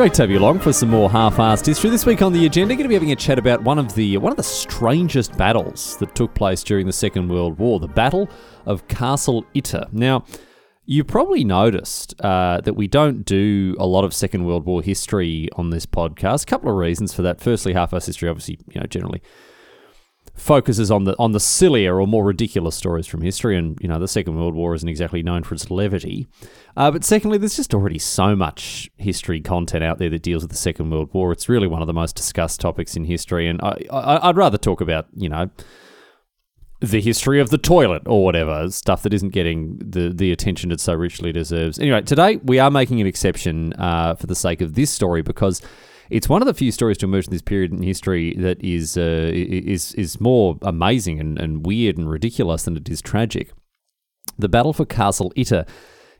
Great to have you along for some more half-assed history. This week on the agenda, going to be having a chat about one of the one of the strangest battles that took place during the Second World War, the Battle of Castle Itter. Now, you probably noticed uh, that we don't do a lot of Second World War history on this podcast. A couple of reasons for that. Firstly, half-assed history, obviously, you know, generally focuses on the on the sillier or more ridiculous stories from history, and you know the Second World War isn't exactly known for its levity. Uh, but secondly, there's just already so much history content out there that deals with the Second World War. It's really one of the most discussed topics in history, and I, I, I'd rather talk about you know the history of the toilet or whatever stuff that isn't getting the the attention it so richly deserves. Anyway, today we are making an exception uh, for the sake of this story because it's one of the few stories to emerge in this period in history that is uh, is is more amazing and, and weird and ridiculous than it is tragic. The battle for Castle Itter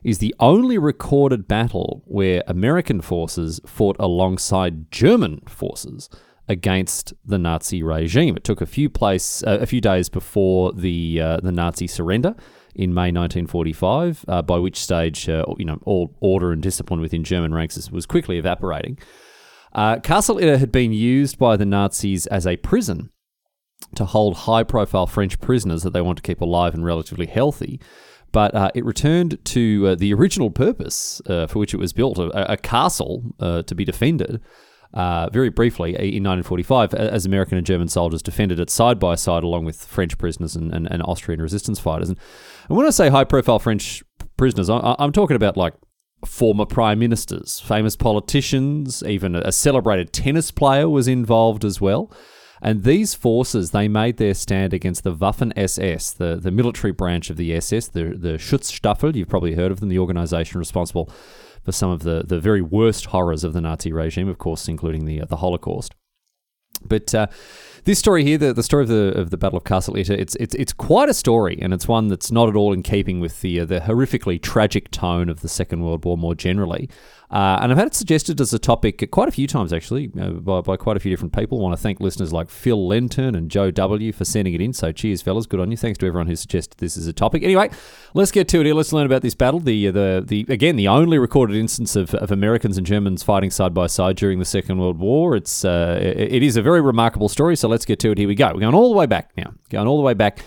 is the only recorded battle where American forces fought alongside German forces against the Nazi regime. It took a few place uh, a few days before the uh, the Nazi surrender in May 1945, uh, by which stage uh, you know all order and discipline within German ranks was quickly evaporating. Uh, Castle Itter had been used by the Nazis as a prison to hold high profile French prisoners that they want to keep alive and relatively healthy. But uh, it returned to uh, the original purpose uh, for which it was built a, a castle uh, to be defended. Uh, very briefly, in 1945, as American and German soldiers defended it side by side along with French prisoners and, and, and Austrian resistance fighters. And, and when I say high profile French prisoners, I, I'm talking about like former prime ministers, famous politicians, even a celebrated tennis player was involved as well. And these forces, they made their stand against the Waffen SS, the, the military branch of the SS, the, the Schutzstaffel. You've probably heard of them, the organization responsible for some of the, the very worst horrors of the Nazi regime, of course, including the, uh, the Holocaust. But uh, this story here, the, the story of the of the Battle of Castle Itter, it's it's it's quite a story, and it's one that's not at all in keeping with the uh, the horrifically tragic tone of the Second World War more generally. Uh, and I've had it suggested as a topic quite a few times, actually, uh, by, by quite a few different people. I want to thank listeners like Phil Lenton and Joe W. for sending it in. So cheers, fellas. Good on you. Thanks to everyone who suggested this as a topic. Anyway, let's get to it here. Let's learn about this battle. The, uh, the, the again, the only recorded instance of, of Americans and Germans fighting side by side during the Second World War. It's uh, it is a very remarkable story. So let's get to it. Here we go. We're going all the way back now. Going all the way back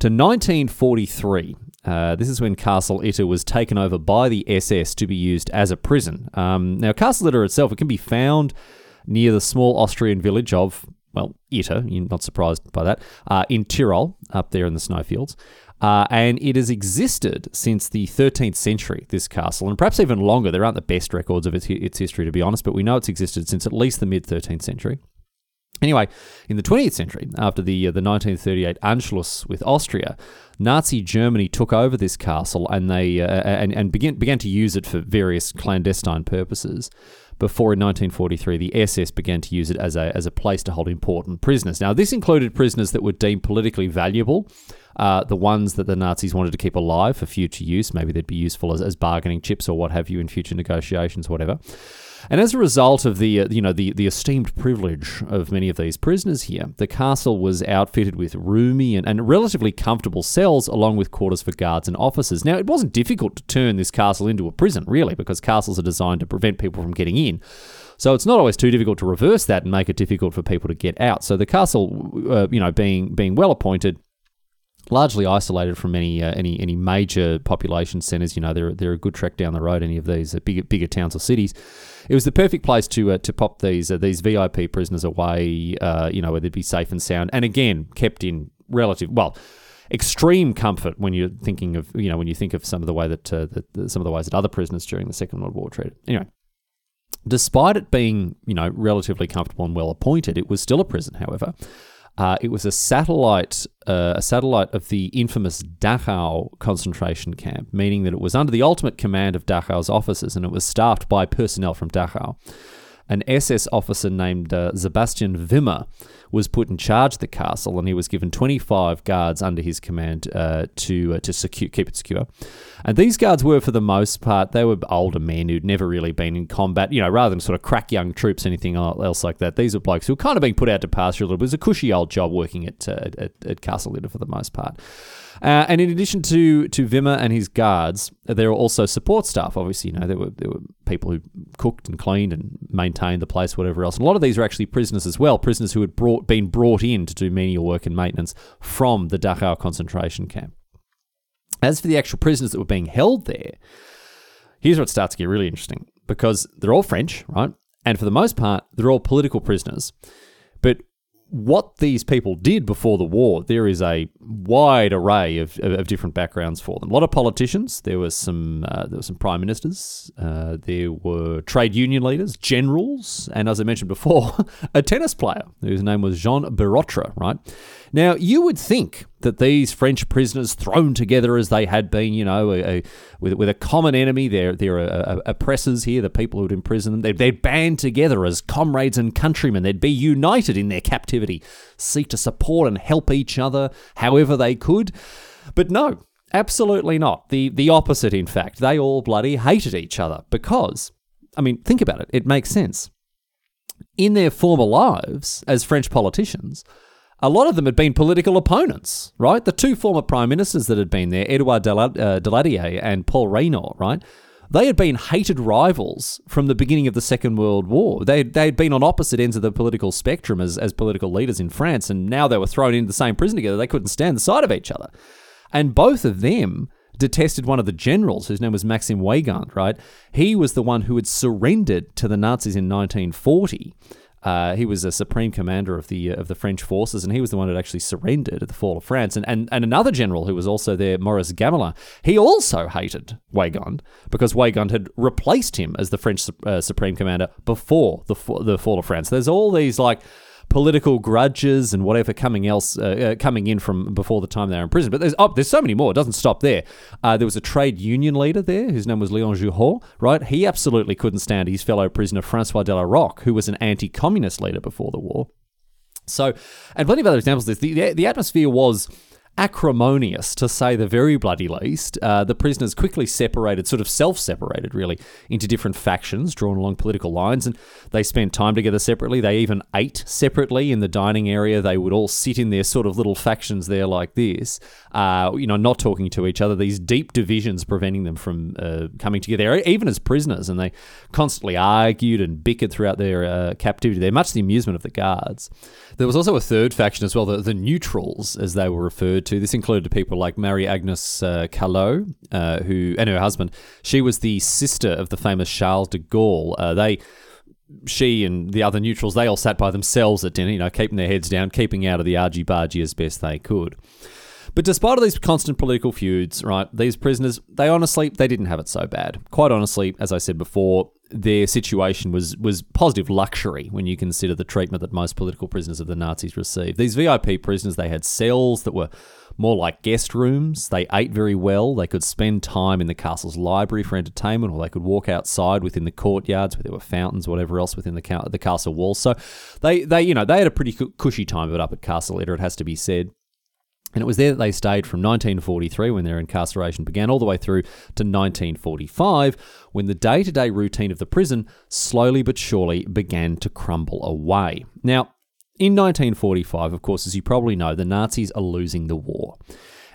to 1943. Uh, this is when Castle Itter was taken over by the SS to be used as a prison. Um, now, Castle Itter itself, it can be found near the small Austrian village of, well, Itter, you're not surprised by that, uh, in Tyrol, up there in the snowfields. Uh, and it has existed since the 13th century, this castle, and perhaps even longer. There aren't the best records of its, its history, to be honest, but we know it's existed since at least the mid 13th century. Anyway, in the 20th century, after the uh, the 1938 Anschluss with Austria, Nazi Germany took over this castle and they uh, and, and began began to use it for various clandestine purposes. Before in 1943, the SS began to use it as a as a place to hold important prisoners. Now, this included prisoners that were deemed politically valuable. Uh, the ones that the Nazis wanted to keep alive for future use. Maybe they'd be useful as, as bargaining chips or what have you in future negotiations, whatever. And as a result of the uh, you know the the esteemed privilege of many of these prisoners here, the castle was outfitted with roomy and, and relatively comfortable cells, along with quarters for guards and officers. Now, it wasn't difficult to turn this castle into a prison, really, because castles are designed to prevent people from getting in. So it's not always too difficult to reverse that and make it difficult for people to get out. So the castle, uh, you know, being being well appointed, largely isolated from any uh, any any major population centres. You know, they're they're a good trek down the road. Any of these uh, bigger bigger towns or cities. It was the perfect place to uh, to pop these uh, these VIP prisoners away. Uh, you know, where they'd be safe and sound, and again kept in relative well. Extreme comfort when you're thinking of you know when you think of some of the way that, uh, that some of the ways that other prisoners during the Second World War treated. Anyway, despite it being you know relatively comfortable and well appointed, it was still a prison. However, uh, it was a satellite, uh, a satellite of the infamous Dachau concentration camp, meaning that it was under the ultimate command of Dachau's officers, and it was staffed by personnel from Dachau. An SS officer named uh, Sebastian Wimmer was put in charge of the castle, and he was given 25 guards under his command uh, to uh, to secure, keep it secure. And these guards were, for the most part, they were older men who'd never really been in combat. You know, rather than sort of crack young troops, anything else like that. These were blokes who were kind of being put out to pasture a little bit. It was a cushy old job working at uh, at, at Castle Itter for the most part. Uh, and in addition to to Wimmer and his guards, there were also support staff. Obviously, you know there were there were people who cooked and cleaned and maintained the place, whatever else. And a lot of these are actually prisoners as well, prisoners who had brought been brought in to do menial work and maintenance from the Dachau concentration camp. As for the actual prisoners that were being held there, here's it starts to get really interesting because they're all French, right? And for the most part, they're all political prisoners. But what these people did before the war, there is a wide array of, of, of different backgrounds for them. A lot of politicians. There was some uh, there were some prime ministers. Uh, there were trade union leaders, generals, and as I mentioned before, a tennis player whose name was Jean Borotra. Right now, you would think that these French prisoners, thrown together as they had been, you know, a, a, with, with a common enemy, their their uh, oppressors here, the people who would imprison them, they'd, they'd band together as comrades and countrymen. They'd be united in their captivity, seek to support and help each other however they could. But no, absolutely not. The the opposite, in fact. They all bloody hated each other because, I mean, think about it. It makes sense. In their former lives as French politicians, a lot of them had been political opponents, right? The two former prime ministers that had been there, Edouard uh, Daladier and Paul Reynaud, right? They had been hated rivals from the beginning of the Second World War. They they had been on opposite ends of the political spectrum as, as political leaders in France, and now they were thrown into the same prison together. They couldn't stand the sight of each other. And both of them detested one of the generals, whose name was Maxime Weygand, right? He was the one who had surrendered to the Nazis in 1940 uh, he was a supreme commander of the of the French forces, and he was the one that actually surrendered at the fall of France. And, and and another general who was also there, Maurice Gamelin, he also hated Weygand because Weygand had replaced him as the French uh, supreme commander before the the fall of France. There's all these like political grudges and whatever coming else uh, uh, coming in from before the time they were in prison. But there's oh, there's so many more. It doesn't stop there. Uh, there was a trade union leader there whose name was Leon Jouhaux, right? He absolutely couldn't stand his fellow prisoner Francois de La Rocque, who was an anti-communist leader before the war. So, and plenty of other examples of this. The, the atmosphere was acrimonious, to say the very bloody least. Uh, the prisoners quickly separated, sort of self separated, really, into different factions drawn along political lines, and they spent time together separately. They even ate separately in the dining area. They would all sit in their sort of little factions there, like this, uh, you know, not talking to each other. These deep divisions preventing them from uh, coming together, even as prisoners, and they constantly argued and bickered throughout their uh, captivity. They're much the amusement of the guards. There was also a third faction as well, the, the neutrals, as they were referred to. This included people like Marie Agnes uh, Callot, uh, who and her husband. She was the sister of the famous Charles de Gaulle. Uh, they she and the other neutrals, they all sat by themselves at dinner, you know, keeping their heads down, keeping out of the argy bargy as best they could. But despite all these constant political feuds, right, these prisoners, they honestly, they didn't have it so bad. Quite honestly, as I said before, their situation was was positive luxury when you consider the treatment that most political prisoners of the Nazis received. These VIP prisoners, they had cells that were more like guest rooms. They ate very well. They could spend time in the castle's library for entertainment, or they could walk outside within the courtyards where there were fountains, whatever else within the ca- the castle walls. So they they you know they had a pretty cushy time of it up at Castle Itter. It has to be said. And it was there that they stayed from 1943, when their incarceration began, all the way through to 1945, when the day to day routine of the prison slowly but surely began to crumble away. Now, in 1945, of course, as you probably know, the Nazis are losing the war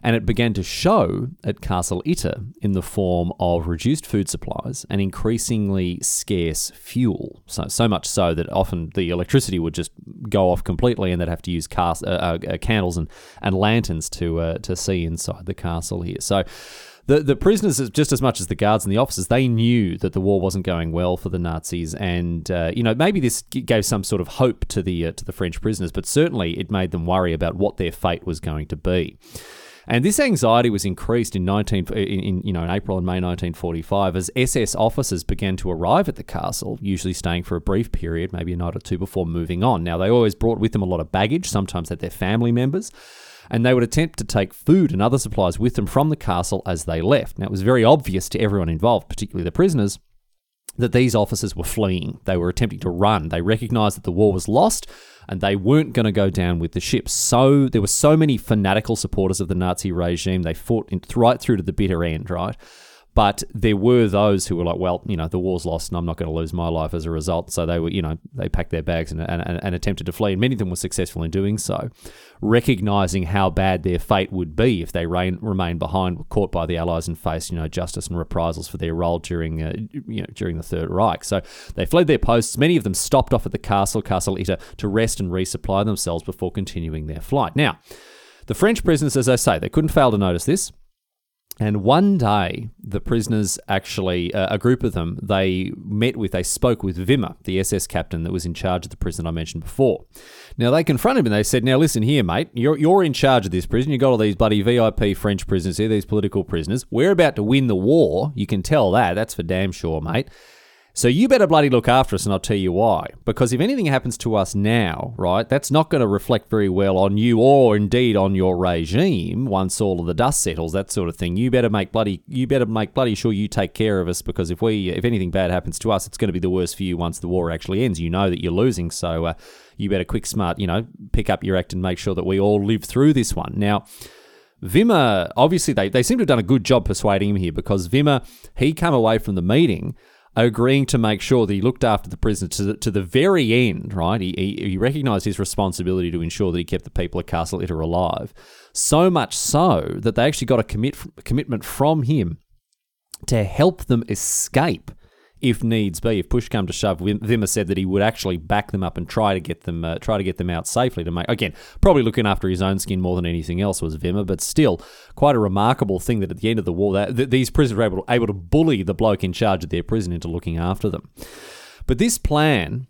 and it began to show at Castle Itter in the form of reduced food supplies and increasingly scarce fuel. So, so much so that often the electricity would just go off completely, and they'd have to use cast, uh, uh, candles and, and lanterns to uh, to see inside the castle here. So. The, the prisoners, just as much as the guards and the officers, they knew that the war wasn't going well for the Nazis, and uh, you know maybe this gave some sort of hope to the uh, to the French prisoners, but certainly it made them worry about what their fate was going to be. And this anxiety was increased in 19 in, in, you know in April and May 1945 as SS officers began to arrive at the castle, usually staying for a brief period, maybe a night or two before moving on. Now they always brought with them a lot of baggage, sometimes had their family members and they would attempt to take food and other supplies with them from the castle as they left. Now, it was very obvious to everyone involved, particularly the prisoners, that these officers were fleeing. They were attempting to run. They recognized that the war was lost, and they weren't going to go down with the ship. So there were so many fanatical supporters of the Nazi regime. They fought in, right through to the bitter end, right? But there were those who were like, well, you know, the war's lost and I'm not going to lose my life as a result. So they were, you know, they packed their bags and, and, and attempted to flee. And many of them were successful in doing so, recognizing how bad their fate would be if they rain, remained behind, caught by the Allies and faced, you know, justice and reprisals for their role during, uh, you know, during the Third Reich. So they fled their posts. Many of them stopped off at the castle, Castle Itter, to rest and resupply themselves before continuing their flight. Now, the French prisoners, as I say, they couldn't fail to notice this. And one day, the prisoners actually, uh, a group of them, they met with, they spoke with Wimmer, the SS captain that was in charge of the prison I mentioned before. Now, they confronted him and they said, Now, listen here, mate, you're, you're in charge of this prison. You've got all these bloody VIP French prisoners here, these political prisoners. We're about to win the war. You can tell that. That's for damn sure, mate. So you better bloody look after us, and I'll tell you why. Because if anything happens to us now, right, that's not going to reflect very well on you or indeed on your regime once all of the dust settles, that sort of thing. You better make bloody you better make bloody sure you take care of us because if we if anything bad happens to us, it's going to be the worst for you once the war actually ends. You know that you're losing, so uh, you better quick smart, you know, pick up your act and make sure that we all live through this one. Now. Wimmer, obviously, they, they seem to have done a good job persuading him here because Wimmer, he came away from the meeting agreeing to make sure that he looked after the prisoner to the, to the very end, right? He, he, he recognised his responsibility to ensure that he kept the people at Castle Itter alive. So much so that they actually got a commit, commitment from him to help them escape if needs be. If push come to shove, Wimmer said that he would actually back them up and try to get them uh, try to get them out safely. To make again, probably looking after his own skin more than anything else was Wimmer, but still quite a remarkable thing that at the end of the war, that, that these prisoners were able to, able to bully the bloke in charge of their prison into looking after them. But this plan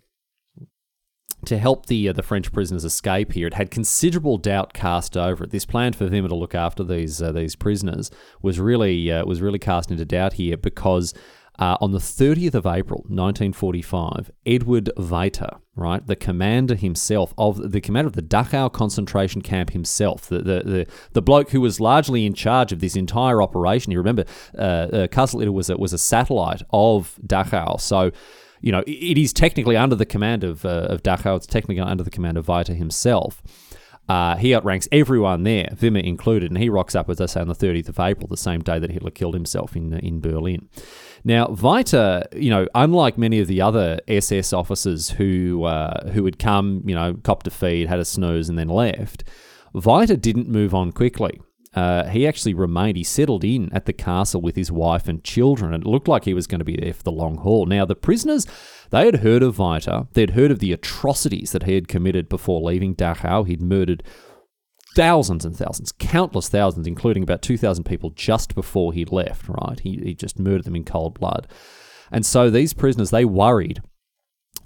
to help the uh, the French prisoners escape here, it had considerable doubt cast over it. This plan for Wimmer to look after these uh, these prisoners was really uh, was really cast into doubt here because uh, on the 30th of April, 1945, Edward Weiter, right, the commander himself of the commander of the Dachau concentration camp himself, the the, the, the bloke who was largely in charge of this entire operation. You remember, uh, uh, was a, was a satellite of Dachau, so you know it is technically under the command of uh, of Dachau. It's technically under the command of Weiter himself. Uh, he outranks everyone there, Wimmer included, and he rocks up, as I say, on the 30th of April, the same day that Hitler killed himself in in Berlin. Now, Weiter, you know, unlike many of the other SS officers who uh, who had come, you know, copped a feed, had a snooze, and then left, Weiter didn't move on quickly. Uh, he actually remained. He settled in at the castle with his wife and children, and it looked like he was going to be there for the long haul. Now, the prisoners, they had heard of Weiter. They'd heard of the atrocities that he had committed before leaving Dachau. He'd murdered thousands and thousands, countless thousands, including about 2,000 people just before he left, right? He, he just murdered them in cold blood. And so these prisoners, they worried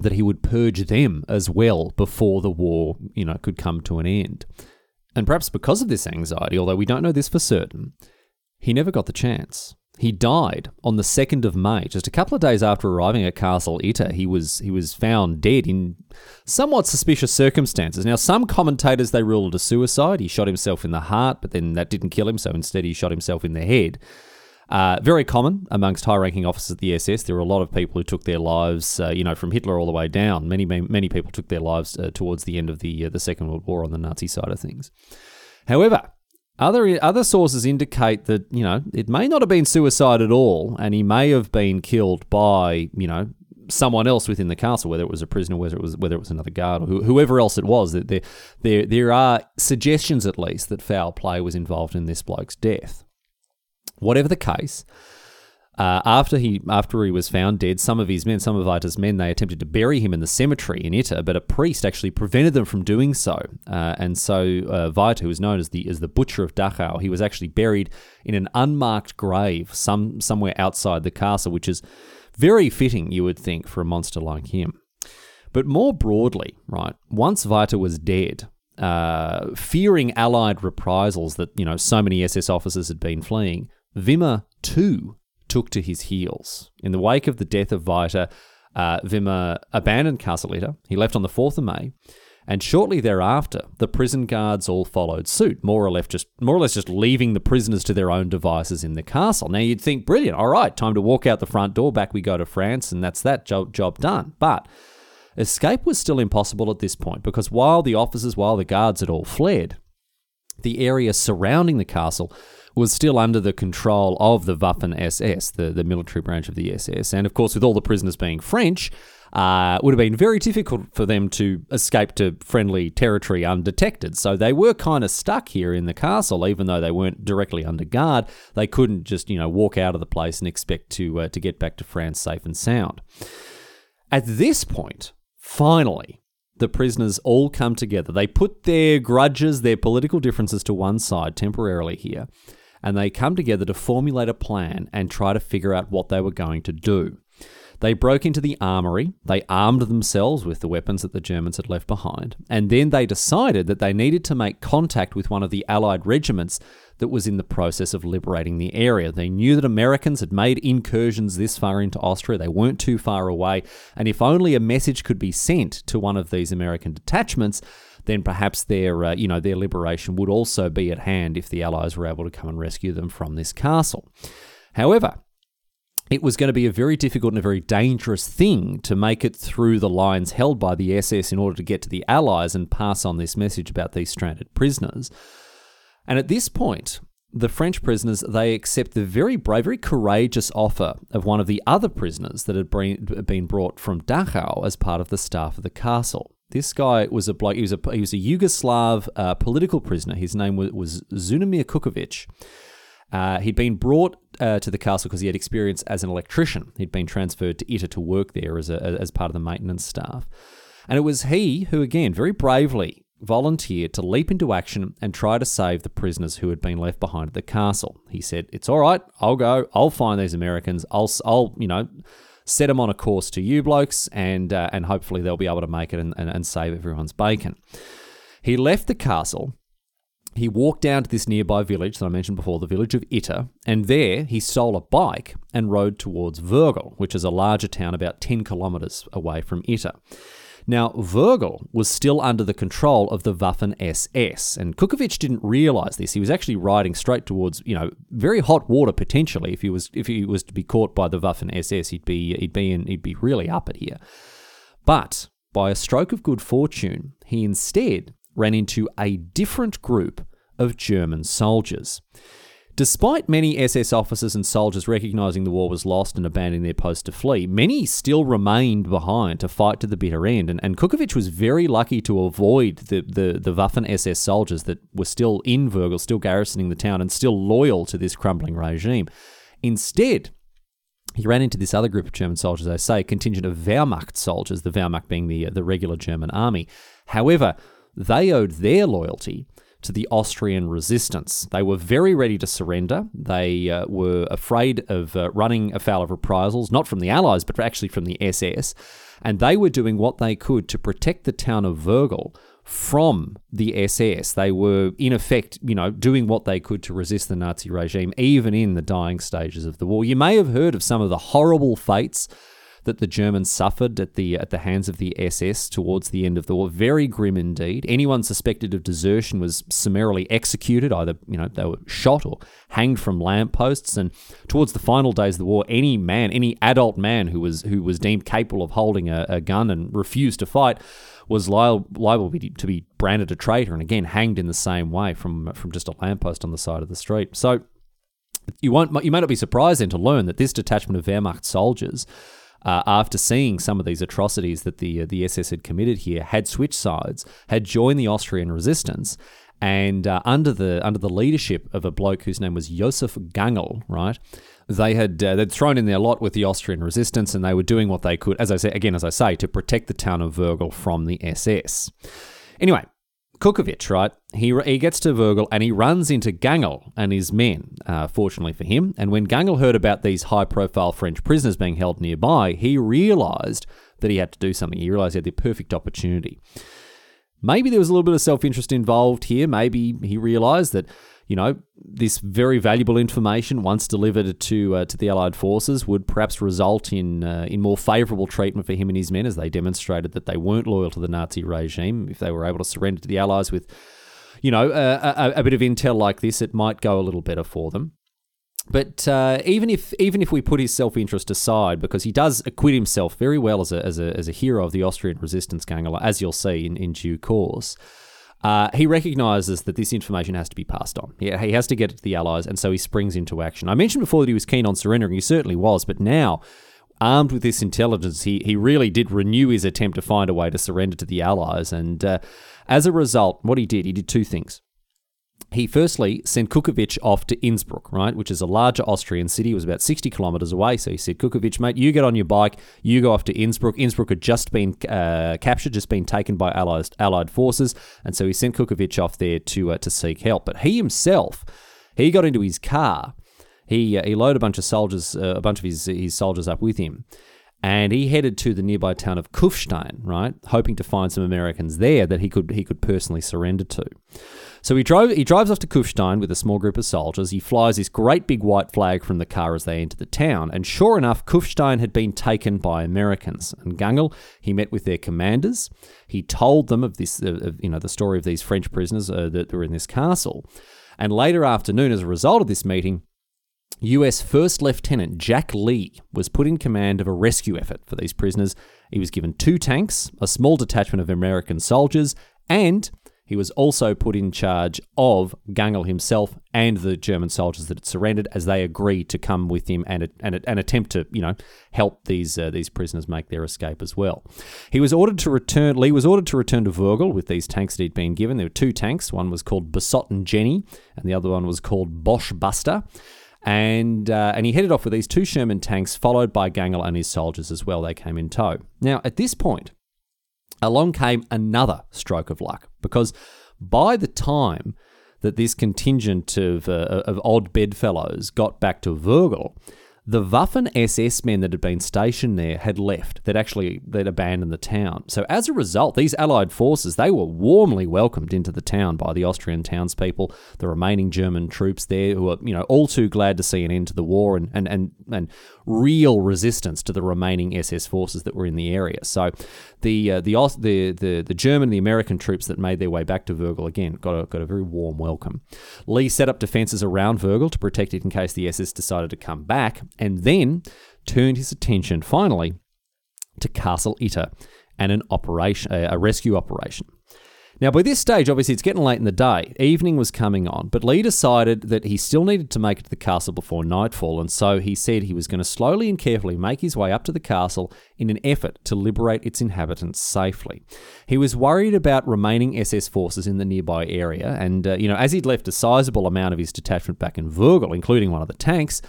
that he would purge them as well before the war, you know, could come to an end. And perhaps because of this anxiety, although we don't know this for certain, he never got the chance. He died on the 2nd of May, just a couple of days after arriving at Castle Itter. He was he was found dead in somewhat suspicious circumstances. Now, some commentators they ruled it a suicide. He shot himself in the heart, but then that didn't kill him, so instead he shot himself in the head. Uh, very common amongst high-ranking officers at the SS. There were a lot of people who took their lives, uh, you know, from Hitler all the way down. Many many people took their lives uh, towards the end of the uh, the Second World War on the Nazi side of things. However, other other sources indicate that you know it may not have been suicide at all, and he may have been killed by you know someone else within the castle, whether it was a prisoner, whether it was whether it was another guard, or whoever else it was. That there, there there are suggestions at least that foul play was involved in this bloke's death. Whatever the case, uh, after he after he was found dead, some of his men, some of Weiter's men, they attempted to bury him in the cemetery in Itter, but a priest actually prevented them from doing so. Uh, and so uh, who was known as the as the butcher of Dachau, he was actually buried in an unmarked grave some somewhere outside the castle, which is very fitting, you would think, for a monster like him. But more broadly, right, once Weiter was dead, uh, fearing Allied reprisals that you know so many SS officers had been fleeing, Wimmer too took to his heels. In the wake of the death of Weiter, uh, Wimmer abandoned Castle Itter. He left on the 4th of May. And shortly thereafter, the prison guards all followed suit, more or less just more or less just leaving the prisoners to their own devices in the castle. Now you'd think, brilliant, all right, time to walk out the front door, back we go to France, and that's that job done. But Escape was still impossible at this point because while the officers, while the guards had all fled, the area surrounding the castle was still under the control of the Waffen SS, the, the military branch of the SS. And of course, with all the prisoners being French, uh, would have been very difficult for them to escape to friendly territory undetected. So they were kind of stuck here in the castle, even though they weren't directly under guard. They couldn't just, you know, walk out of the place and expect to uh, to get back to France safe and sound. At this point, finally, the prisoners all come together. They put their grudges, their political differences to one side temporarily here, and they come together to formulate a plan and try to figure out what they were going to do. They broke into the armory, they armed themselves with the weapons that the Germans had left behind, and then they decided that they needed to make contact with one of the Allied regiments that was in the process of liberating the area. They knew that Americans had made incursions this far into Austria, they weren't too far away, and if only a message could be sent to one of these American detachments, then perhaps their uh, you know their liberation would also be at hand if the Allies were able to come and rescue them from this castle. However, it was going to be a very difficult and a very dangerous thing to make it through the lines held by the SS in order to get to the Allies and pass on this message about these stranded prisoners. And at this point, the French prisoners they accept the very brave, very courageous offer of one of the other prisoners that had been brought from Dachau as part of the staff of the castle. This guy was a bloke. He was a he was a Yugoslav uh, political prisoner. His name was, was Zvonimir Kukovic. Uh, he'd been brought uh, to the castle because he had experience as an electrician. He'd been transferred to Itter to work there as, a, as part of the maintenance staff. And it was he who, again, very bravely volunteered to leap into action and try to save the prisoners who had been left behind at the castle. He said, "It's all right. I'll go. I'll find these Americans. I'll, I'll, you know, set them on a course to you blokes, and uh, and hopefully they'll be able to make it and, and, and save everyone's bacon." He left the castle he walked down to this nearby village that I mentioned before, the village of Itter, and there he stole a bike and rode towards Wörgl, which is a larger town about 10 kilometres away from Itter. Now, Wörgl was still under the control of the Waffen SS, and Kukovic didn't realise this. He was actually riding straight towards, you know, very hot water potentially. If he was if he was to be caught by the Waffen SS, he'd be he'd be in, he'd be really up at here. But by a stroke of good fortune, he instead ran into a different group of German soldiers. Despite many SS officers and soldiers recognizing the war was lost and abandoning their post to flee, many still remained behind to fight to the bitter end. And, and Kukovic was very lucky to avoid the, the, the Waffen SS soldiers that were still in Wörgl, still garrisoning the town, and still loyal to this crumbling regime. Instead, he ran into this other group of German soldiers, I say, a contingent of Wehrmacht soldiers, the Wehrmacht being the, uh, the regular German army. However, they owed their loyalty to the Austrian resistance. They were very ready to surrender. They uh, were afraid of uh, running afoul of reprisals, not from the Allies, but actually from the SS. And they were doing what they could to protect the town of Wörgl from the SS. They were, in effect, you know, doing what they could to resist the Nazi regime, even in the dying stages of the war. You may have heard of some of the horrible fates that the Germans suffered at the at the hands of the SS towards the end of the war. Very grim indeed. Anyone suspected of desertion was summarily executed. Either you know they were shot or hanged from lampposts. And towards the final days of the war, any man, any adult man who was who was deemed capable of holding a, a gun and refused to fight was liable, liable to be branded a traitor and again hanged in the same way from from just a lamppost on the side of the street. So you won't you may not be surprised then to learn that this detachment of Wehrmacht soldiers uh, after seeing some of these atrocities that the uh, the SS had committed here, had switched sides, had joined the Austrian resistance, and uh, under the under the leadership of a bloke whose name was Josef Gangl, right? They had uh, they'd thrown in their lot with the Austrian resistance, and they were doing what they could, as I say again, as I say, to protect the town of Wörgl from the SS. Anyway, Kukovic, right? He, he gets to Wörgl and he runs into Gangl and his men, uh, fortunately for him. And when Gangl heard about these high profile French prisoners being held nearby, he realized that he had to do something. He realized he had the perfect opportunity. Maybe there was a little bit of self interest involved here. Maybe he realized that you know, this very valuable information, once delivered to uh, to the Allied forces, would perhaps result in uh, in more favourable treatment for him and his men, as they demonstrated that they weren't loyal to the Nazi regime. If they were able to surrender to the Allies with, you know, a, a, a bit of intel like this, it might go a little better for them. But uh, even if even if we put his self interest aside, because he does acquit himself very well as a, as a, as a hero of the Austrian resistance Gangl, as you'll see in, in due course, uh, he recognises that this information has to be passed on. He, he has to get it to the Allies, and so he springs into action. I mentioned before that he was keen on surrendering. He certainly was, but now, armed with this intelligence, he, he really did renew his attempt to find a way to surrender to the Allies. And uh, as a result, what he did, he did two things he firstly sent Kukovic off to Innsbruck, right, which is a larger Austrian city. It was about 60 kilometres away. So he said, Kukovic, mate, you get on your bike, you go off to Innsbruck. Innsbruck had just been uh, captured, just been taken by Allied, Allied forces. And so he sent Kukovic off there to, uh, to seek help. But he himself, he got into his car. He, uh, he loaded a bunch of soldiers, uh, a bunch of his, his soldiers up with him and he headed to the nearby town of Kufstein, right, hoping to find some Americans there that he could he could personally surrender to. So he drove he drives off to Kufstein with a small group of soldiers. He flies this great big white flag from the car as they enter the town, and sure enough, Kufstein had been taken by Americans. And Gangl, he met with their commanders. He told them of this, of, you know, the story of these French prisoners uh, that were in this castle. And later afternoon, as a result of this meeting, US First Lieutenant Jack Lee was put in command of a rescue effort for these prisoners. He was given two tanks, a small detachment of American soldiers, and he was also put in charge of Gangl himself and the German soldiers that had surrendered as they agreed to come with him and, and, and attempt to, you know, help these uh, these prisoners make their escape as well. He was ordered to return. Lee was ordered to return to Wörgl with these tanks that he'd been given. There were two tanks. One was called Besotten Jenny, and the other one was called Bosch Buster and uh, and he headed off with these two Sherman tanks, followed by Gangl and his soldiers as well. They came in tow. Now, at this point, along came another stroke of luck because by the time that this contingent of, uh, of odd bedfellows got back to Wörgl, the Waffen SS men that had been stationed there had left. They'd actually they'd abandoned the town. So as a result, these Allied forces they were warmly welcomed into the town by the Austrian townspeople, the remaining German troops there, who were you know all too glad to see an end to the war and and and, and real resistance to the remaining SS forces that were in the area. So the uh, the, the the the German, and the American troops that made their way back to Wörgl again got a, got a very warm welcome. Lee set up defences around Wörgl to protect it in case the SS decided to come back, and then turned his attention finally to Castle Itter and an operation, a rescue operation. Now, by this stage, obviously, it's getting late in the day. Evening was coming on, but Lee decided that he still needed to make it to the castle before nightfall, and so he said he was going to slowly and carefully make his way up to the castle in an effort to liberate its inhabitants safely. He was worried about remaining SS forces in the nearby area, and, uh, you know, as he'd left a sizable amount of his detachment back in Wörgl, including one of the tanks,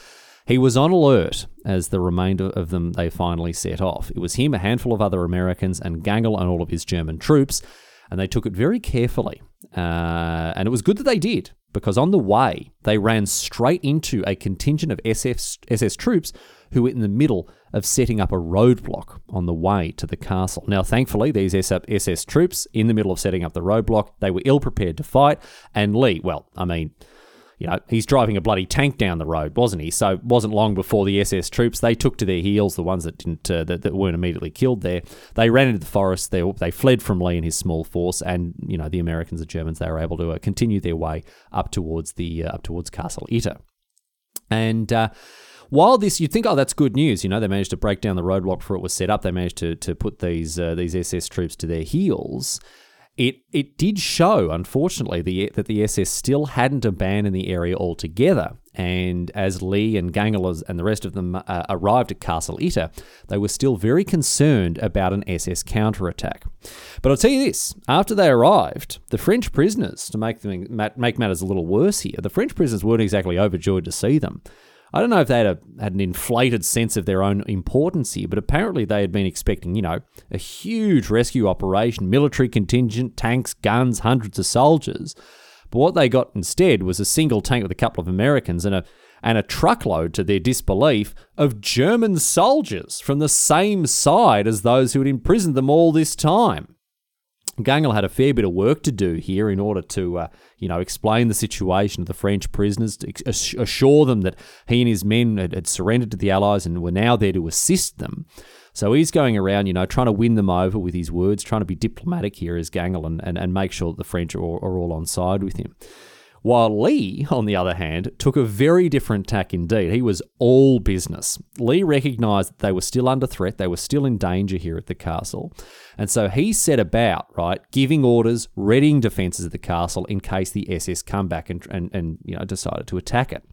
he was on alert as the remainder of them they finally set off. It was him, a handful of other Americans, and Gangl and all of his German troops and they took it very carefully. Uh, and it was good that they did, because on the way, they ran straight into a contingent of SF, SS troops who were in the middle of setting up a roadblock on the way to the castle. Now, thankfully, these SS troops, in the middle of setting up the roadblock, they were ill prepared to fight, and Lee, well, I mean, you know, he's driving a bloody tank down the road, wasn't he? So it wasn't long before the SS troops they took to their heels. The ones that didn't uh, that, that weren't immediately killed there, they ran into the forest. They they fled from Lee and his small force, and you know the Americans and Germans they were able to uh, continue their way up towards the uh, up towards Castle Itter, and. Uh, while this, you'd think, oh, that's good news. You know, they managed to break down the roadblock before it was set up. They managed to to put these uh, these SS troops to their heels. It it did show, unfortunately, the, that the SS still hadn't abandoned the area altogether. And as Lee and Gangl and the rest of them uh, arrived at Castle Itter, they were still very concerned about an SS counterattack. But I'll tell you this: after they arrived, the French prisoners, to make them make matters a little worse here, the French prisoners weren't exactly overjoyed to see them. I don't know if they had, a, had an inflated sense of their own importance here, but apparently they had been expecting, you know, a huge rescue operation, military contingent, tanks, guns, hundreds of soldiers. But what they got instead was a single tank with a couple of Americans and a and a truckload, to their disbelief, of German soldiers from the same side as those who had imprisoned them all this time. Gangl had a fair bit of work to do here in order to, uh, you know, explain the situation of the French prisoners, to assure them that he and his men had, had, surrendered to the Allies and were now there to assist them. So he's going around, you know, trying to win them over with his words, trying to be diplomatic here as Gangl and, and, and make sure that the French are, are all on side with him. While Lee, on the other hand, took a very different tack indeed. He was all business. Lee recognised that they were still under threat, they were still in danger here at the castle. And so he set about, right, giving orders, readying defences of the castle in case the SS come back and, and, and you know, decided to attack it.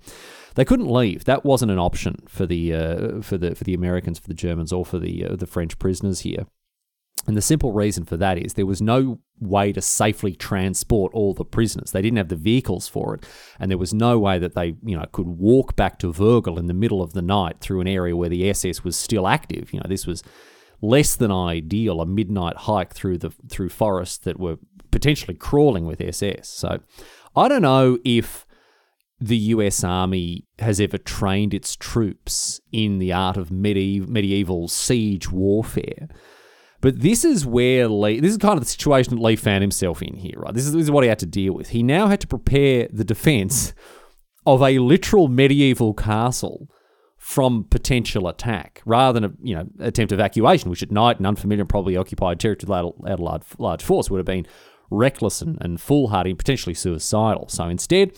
They couldn't leave. That wasn't an option for the uh, for the for the Americans, for the Germans, or for the uh, the French prisoners here. And the simple reason for that is there was no way to safely transport all the prisoners. They didn't have the vehicles for it, and there was no way that they, you know, could walk back to Wörgl in the middle of the night through an area where the SS was still active. You know, this was less than ideal, a midnight hike through the through forests that were potentially crawling with SS. So, I don't know if the US Army has ever trained its troops in the art of medieval, medieval siege warfare. But this is where Lee, this is kind of the situation that Lee found himself in here, right? This is, this is what he had to deal with. He now had to prepare the defense of a literal medieval castle from potential attack rather than a you know attempt evacuation, which at night and unfamiliar probably occupied territory at a large, large force would have been reckless and, and foolhardy potentially suicidal. So instead,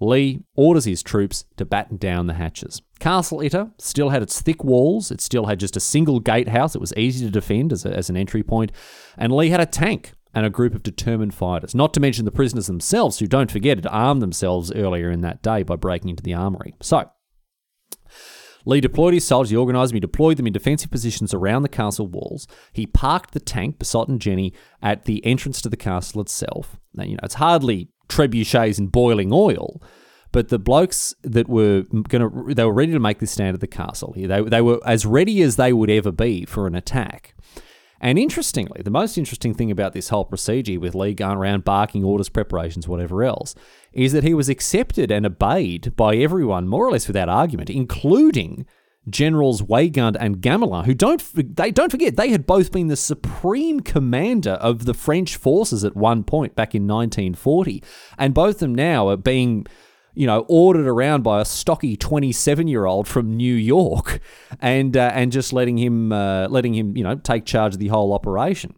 Lee orders his troops to batten down the hatches. Castle Itter still had its thick walls, it still had just a single gatehouse, it was easy to defend as, a, as an entry point, and Lee had a tank and a group of determined fighters, not to mention the prisoners themselves, who, don't forget, had armed themselves earlier in that day by breaking into the armory. So, Lee deployed his soldiers, he organised them, he deployed them in defensive positions around the castle walls. He parked the tank, Besotten Jenny, at the entrance to the castle itself. Now, you know, it's hardly trebuchets and boiling oil. But the blokes that were going to, they were ready to make this stand at the castle. here. They, they were as ready as they would ever be for an attack. And interestingly, the most interesting thing about this whole procedure with Lee going around barking orders, preparations, whatever else, is that he was accepted and obeyed by everyone more or less without argument, including Generals Weygand and Gamelin, who don't they don't forget they had both been the supreme commander of the French forces at one point back in 1940, and both of them now are being you know, ordered around by a stocky 27 year old from New York and, uh, and just letting him, uh, letting him, you know, take charge of the whole operation.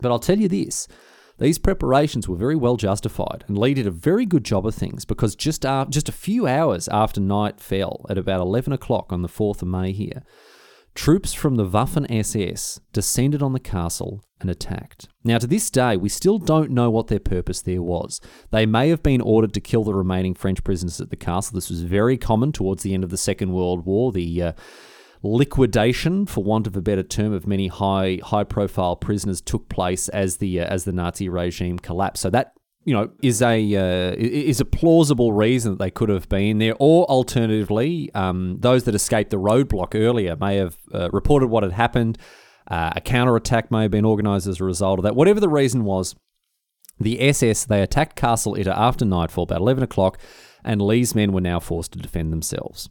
But I'll tell you this these preparations were very well justified, and Lee did a very good job of things because just, uh, just a few hours after night fell, at about 11 o'clock on the 4th of May here, troops from the Waffen SS descended on the castle and attacked. Now, to this day, we still don't know what their purpose there was. They may have been ordered to kill the remaining French prisoners at the castle. This was very common towards the end of the Second World War. The uh, liquidation, for want of a better term, of many high high profile prisoners took place as the uh, as the Nazi regime collapsed. So that you know is a uh, is a plausible reason that they could have been there, or alternatively, um, those that escaped the roadblock earlier may have uh, reported what had happened. Uh, a counterattack may have been organised as a result of that. Whatever the reason was, the SS they attacked Castle Itter after nightfall, about eleven o'clock, and Lee's men were now forced to defend themselves.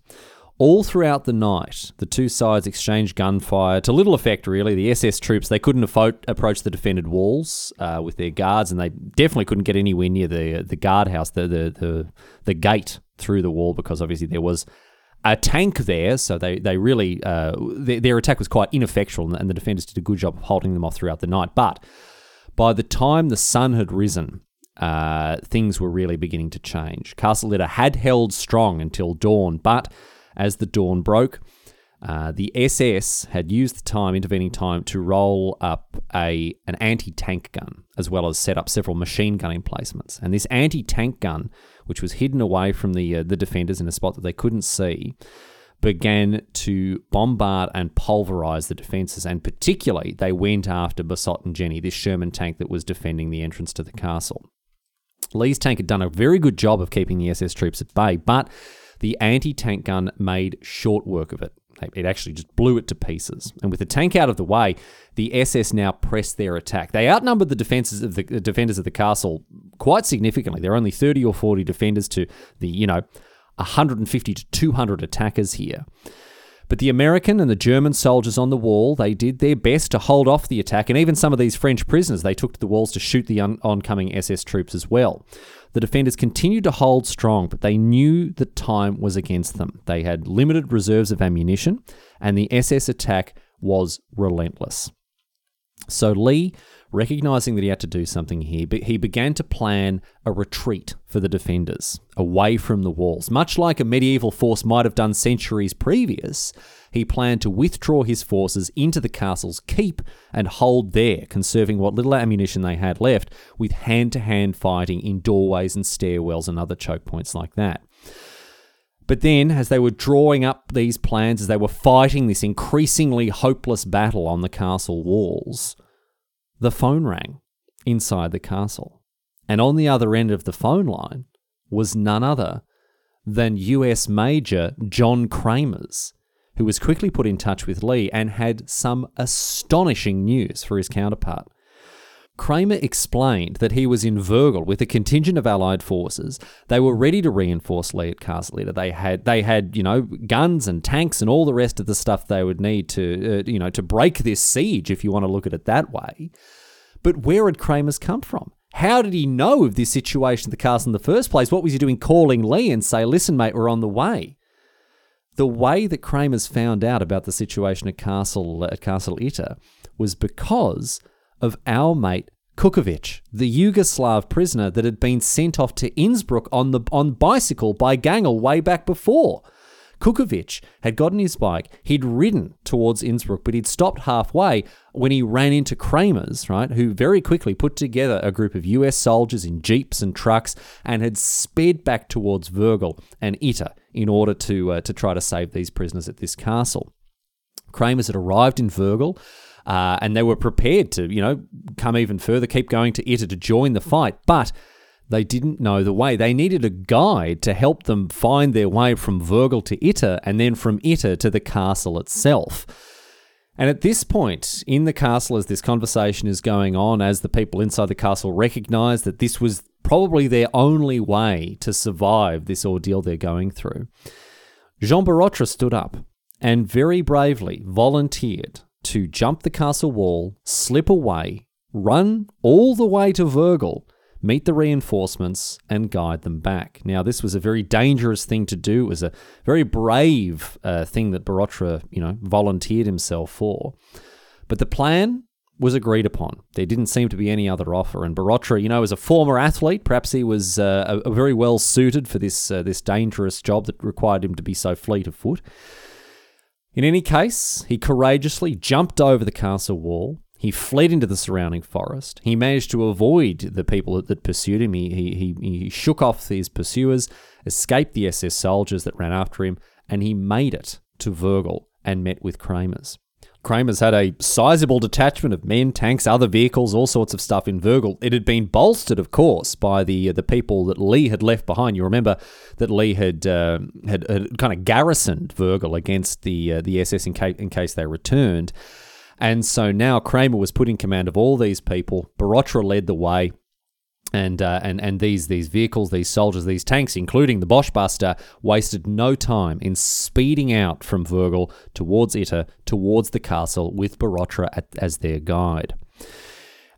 All throughout the night, the two sides exchanged gunfire to little effect, really. The SS troops, they couldn't approach the defended walls uh, with their guards, and they definitely couldn't get anywhere near the, the guardhouse, the, the, the, the gate through the wall, because obviously there was a tank there, so they, they really, uh, their, their attack was quite ineffectual, and the defenders did a good job of holding them off throughout the night. But by the time the sun had risen, uh, things were really beginning to change. Castle Itter had held strong until dawn, but as the dawn broke, uh, the SS had used the time, intervening time, to roll up a an anti-tank gun, as well as set up several machine gun emplacements. And this anti-tank gun, which was hidden away from the uh, the defenders in a spot that they couldn't see, began to bombard and pulverize the defenses. And particularly, they went after Besotten Jenny, this Sherman tank that was defending the entrance to the castle. Lee's tank had done a very good job of keeping the SS troops at bay, but the anti tank gun made short work of it. It actually just blew it to pieces. And with the tank out of the way, the SS now pressed their attack. They outnumbered the defenses of the, defenders of the castle quite significantly. There are only 30 or 40 defenders to the, you know, 150 to 200 attackers here. But the American and the German soldiers on the wall, they did their best to hold off the attack, and even some of these French prisoners, they took to the walls to shoot the on- oncoming SS troops as well. The defenders continued to hold strong, but they knew that time was against them. They had limited reserves of ammunition, and the SS attack was relentless. So Lee, recognizing that he had to do something here, but he began to plan a retreat for the defenders away from the walls. Much like a medieval force might have done centuries previous, he planned to withdraw his forces into the castle's keep and hold there, conserving what little ammunition they had left with hand to hand fighting in doorways and stairwells and other choke points like that. But then, as they were drawing up these plans, as they were fighting this increasingly hopeless battle on the castle walls, the phone rang inside the castle. And on the other end of the phone line was none other than US Major John Kramers, who was quickly put in touch with Lee and had some astonishing news for his counterpart. Kramer explained that he was in Wörgl with a contingent of Allied forces. They were ready to reinforce Lee at Castle Itter. They had, they had, you know, guns and tanks and all the rest of the stuff they would need to, uh, you know, to break this siege, if you want to look at it that way. But where had Kramers come from? How did he know of this situation at the castle in the first place? What was he doing calling Lee and say, listen, mate, we're on the way? The way that Kramers found out about the situation at Castle at Castle Itter was because of our mate Kukovic, the Yugoslav prisoner that had been sent off to Innsbruck on the on bicycle by Gangl way back before. Kukovic had gotten his bike, he'd ridden towards Innsbruck, but he'd stopped halfway when he ran into Kramers, right, who very quickly put together a group of US soldiers in jeeps and trucks and had sped back towards Wörgl and Itter in order to, uh, to try to save these prisoners at this castle. Kramers had arrived in Wörgl. Uh, and they were prepared to, you know, come even further, keep going to Itter to join the fight. But they didn't know the way. They needed a guide to help them find their way from Wörgl to Itter and then from Itter to the castle itself. And at this point in the castle, as this conversation is going on, as the people inside the castle recognize that this was probably their only way to survive this ordeal they're going through, Jean Borotra stood up and very bravely volunteered to jump the castle wall, slip away, run all the way to Wörgl, meet the reinforcements, and guide them back. Now, this was a very dangerous thing to do. It was a very brave uh, thing that Borotra, you know, volunteered himself for. But the plan was agreed upon. There didn't seem to be any other offer. And Borotra, you know, as a former athlete, perhaps he was uh, a, a very well suited for this uh, this dangerous job that required him to be so fleet of foot. In any case, he courageously jumped over the castle wall. He fled into the surrounding forest. He managed to avoid the people that, pursued him. He, he, he shook off his pursuers, escaped the SS soldiers that ran after him, and he made it to Wörgl and met with Kramers. Kramers had a sizable detachment of men, tanks, other vehicles, all sorts of stuff in Wörgl. It had been bolstered, of course, by the uh, the people that Lee had left behind. You remember that Lee had uh, had, had, kind of garrisoned Wörgl against the uh, the SS in in case they returned. And so now Kramer was put in command of all these people. Borotra led the way and uh, and and these these vehicles, these soldiers, these tanks, including the Boche Buster, wasted no time in speeding out from Wörgl towards Itter, towards the castle, with Borotra at, as their guide.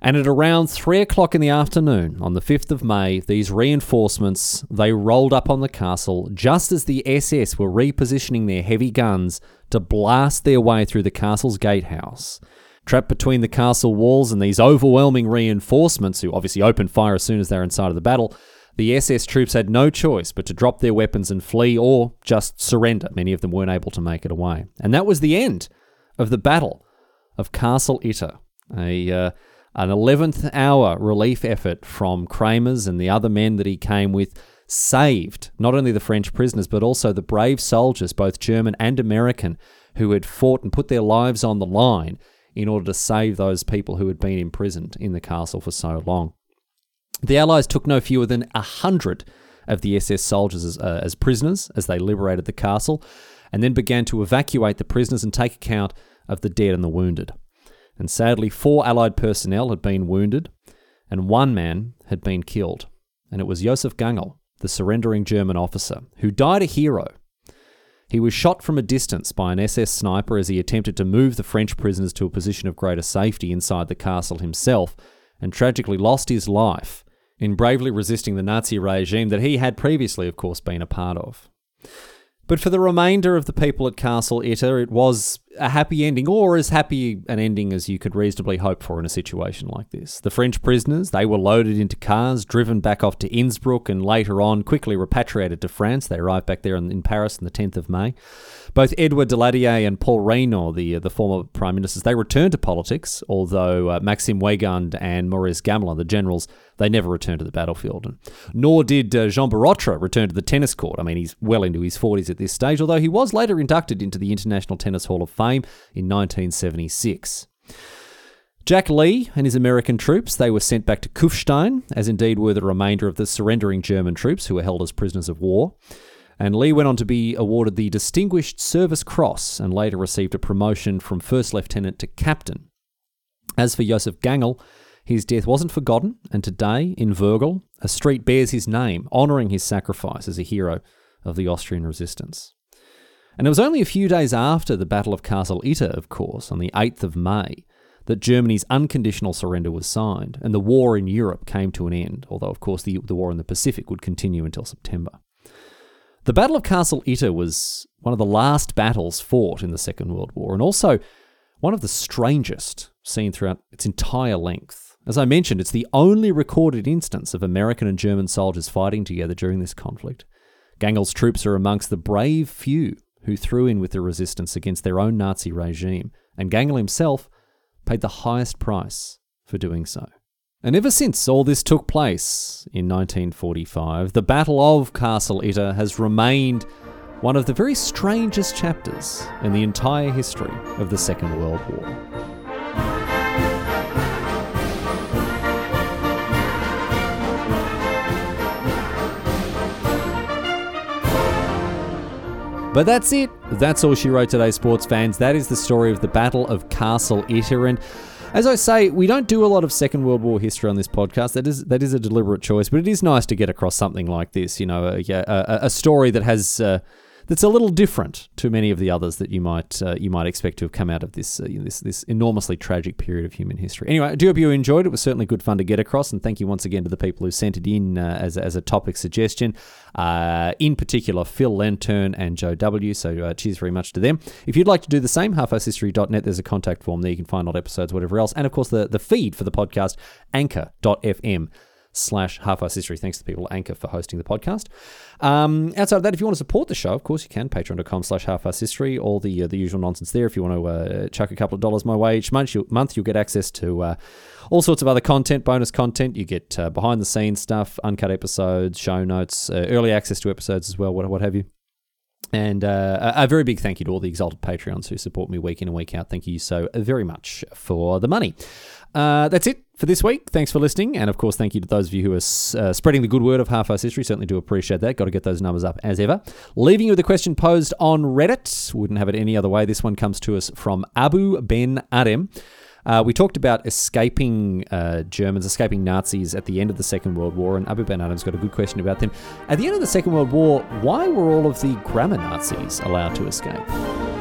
And at around three o'clock in the afternoon, on the fifth of May, these reinforcements they rolled up on the castle just as the SS were repositioning their heavy guns to blast their way through the castle's gatehouse. Trapped between the castle walls and these overwhelming reinforcements, who obviously opened fire as soon as they were inside of the battle, the SS troops had no choice but to drop their weapons and flee or just surrender. Many of them weren't able to make it away. And that was the end of the Battle of Castle Itter, a, uh, an 11th hour relief effort from Kramers and the other men that he came with saved not only the French prisoners but also the brave soldiers, both German and American, who had fought and put their lives on the line in order to save those people who had been imprisoned in the castle for so long. The Allies took no fewer than a hundred of the SS soldiers as, uh, as prisoners as they liberated the castle, and then began to evacuate the prisoners and take account of the dead and the wounded. And sadly, four Allied personnel had been wounded, and one man had been killed. And it was Josef Gangl, the surrendering German officer, who died a hero he was shot from a distance by an SS sniper as he attempted to move the French prisoners to a position of greater safety inside the castle himself, and tragically lost his life in bravely resisting the Nazi regime that he had previously, of course, been a part of. But for the remainder of the people at Castle Itter, it was a happy ending, or as happy an ending as you could reasonably hope for in a situation like this. The French prisoners, they were loaded into cars, driven back off to Innsbruck, and later on quickly repatriated to France. They arrived back there in, in Paris on the 10th of May. Both Edouard Daladier and Paul Reynaud, the, uh, the former prime ministers, they returned to politics, although uh, Maxime Weygand and Maurice Gamelin, the generals, they never returned to the battlefield. And nor did uh, Jean Borotra return to the tennis court. I mean, he's well into his 40s at this stage, although he was later inducted into the International Tennis Hall of Fame in 1976. Jack Lee and his American troops, they were sent back to Kufstein, as indeed were the remainder of the surrendering German troops who were held as prisoners of war. And Lee went on to be awarded the Distinguished Service Cross and later received a promotion from first lieutenant to captain. As for Josef Gangl, his death wasn't forgotten, and today, in Wörgl, a street bears his name, honouring his sacrifice as a hero of the Austrian resistance. And it was only a few days after the Battle of Castle Itter, of course, on the 8th of May, that Germany's unconditional surrender was signed, and the war in Europe came to an end, although, of course, the, the war in the Pacific would continue until September. The Battle of Castle Itter was one of the last battles fought in the Second World War, and also one of the strangest seen throughout its entire length. As I mentioned, it's the only recorded instance of American and German soldiers fighting together during this conflict. Gangl's troops are amongst the brave few who threw in with the resistance against their own Nazi regime, and Gangl himself paid the highest price for doing so. And ever since all this took place in 1945, the Battle of Castle Itter has remained one of the very strangest chapters in the entire history of the Second World War. But that's it. That's all she wrote today, sports fans. That is the story of the Battle of Castle Itter. And as I say, we don't do a lot of Second World War history on this podcast. That is that is a deliberate choice, but it is nice to get across something like this. You know, a, a, a story that has. Uh, that's a little different to many of the others that you might uh, you might expect to have come out of this uh, this this enormously tragic period of human history. Anyway, I do hope you enjoyed. It was certainly good fun to get across, and thank you once again to the people who sent it in uh, as as a topic suggestion. Uh, in particular, Phil Lantern and Joe W. So uh, cheers very much to them. If you'd like to do the same, halfarsedhistory.net. There's a contact form there. You can find old episodes, whatever else, and of course the the feed for the podcast, Anchor.fm slash half history. Thanks to the people at Anchor for hosting the podcast. Um, outside of that, if you want to support the show, of course you can. Patreon.com slash half history. All the uh, the usual nonsense there. If you want to uh, chuck a couple of dollars my way each month, you, month you'll get access to uh, all sorts of other content, bonus content. You get uh, behind the scenes stuff, uncut episodes, show notes, uh, early access to episodes as well, what, what have you. And uh, a very big thank you to all the exalted Patreons who support me week in and week out. Thank you so very much for the money. Uh, that's it for this week. Thanks for listening. And of course, thank you to those of you who are uh, spreading the good word of Half Arsed History. Certainly do appreciate that. Got to get those numbers up as ever. Leaving you with a question posed on Reddit. Wouldn't have it any other way. This one comes to us from Abu Ben Adem. Uh, we talked about escaping uh, Germans, escaping Nazis at the end of the Second World War, and Abu Ben Adam's got a good question about them. At the end of the Second World War, why were all of the grammar Nazis allowed to escape?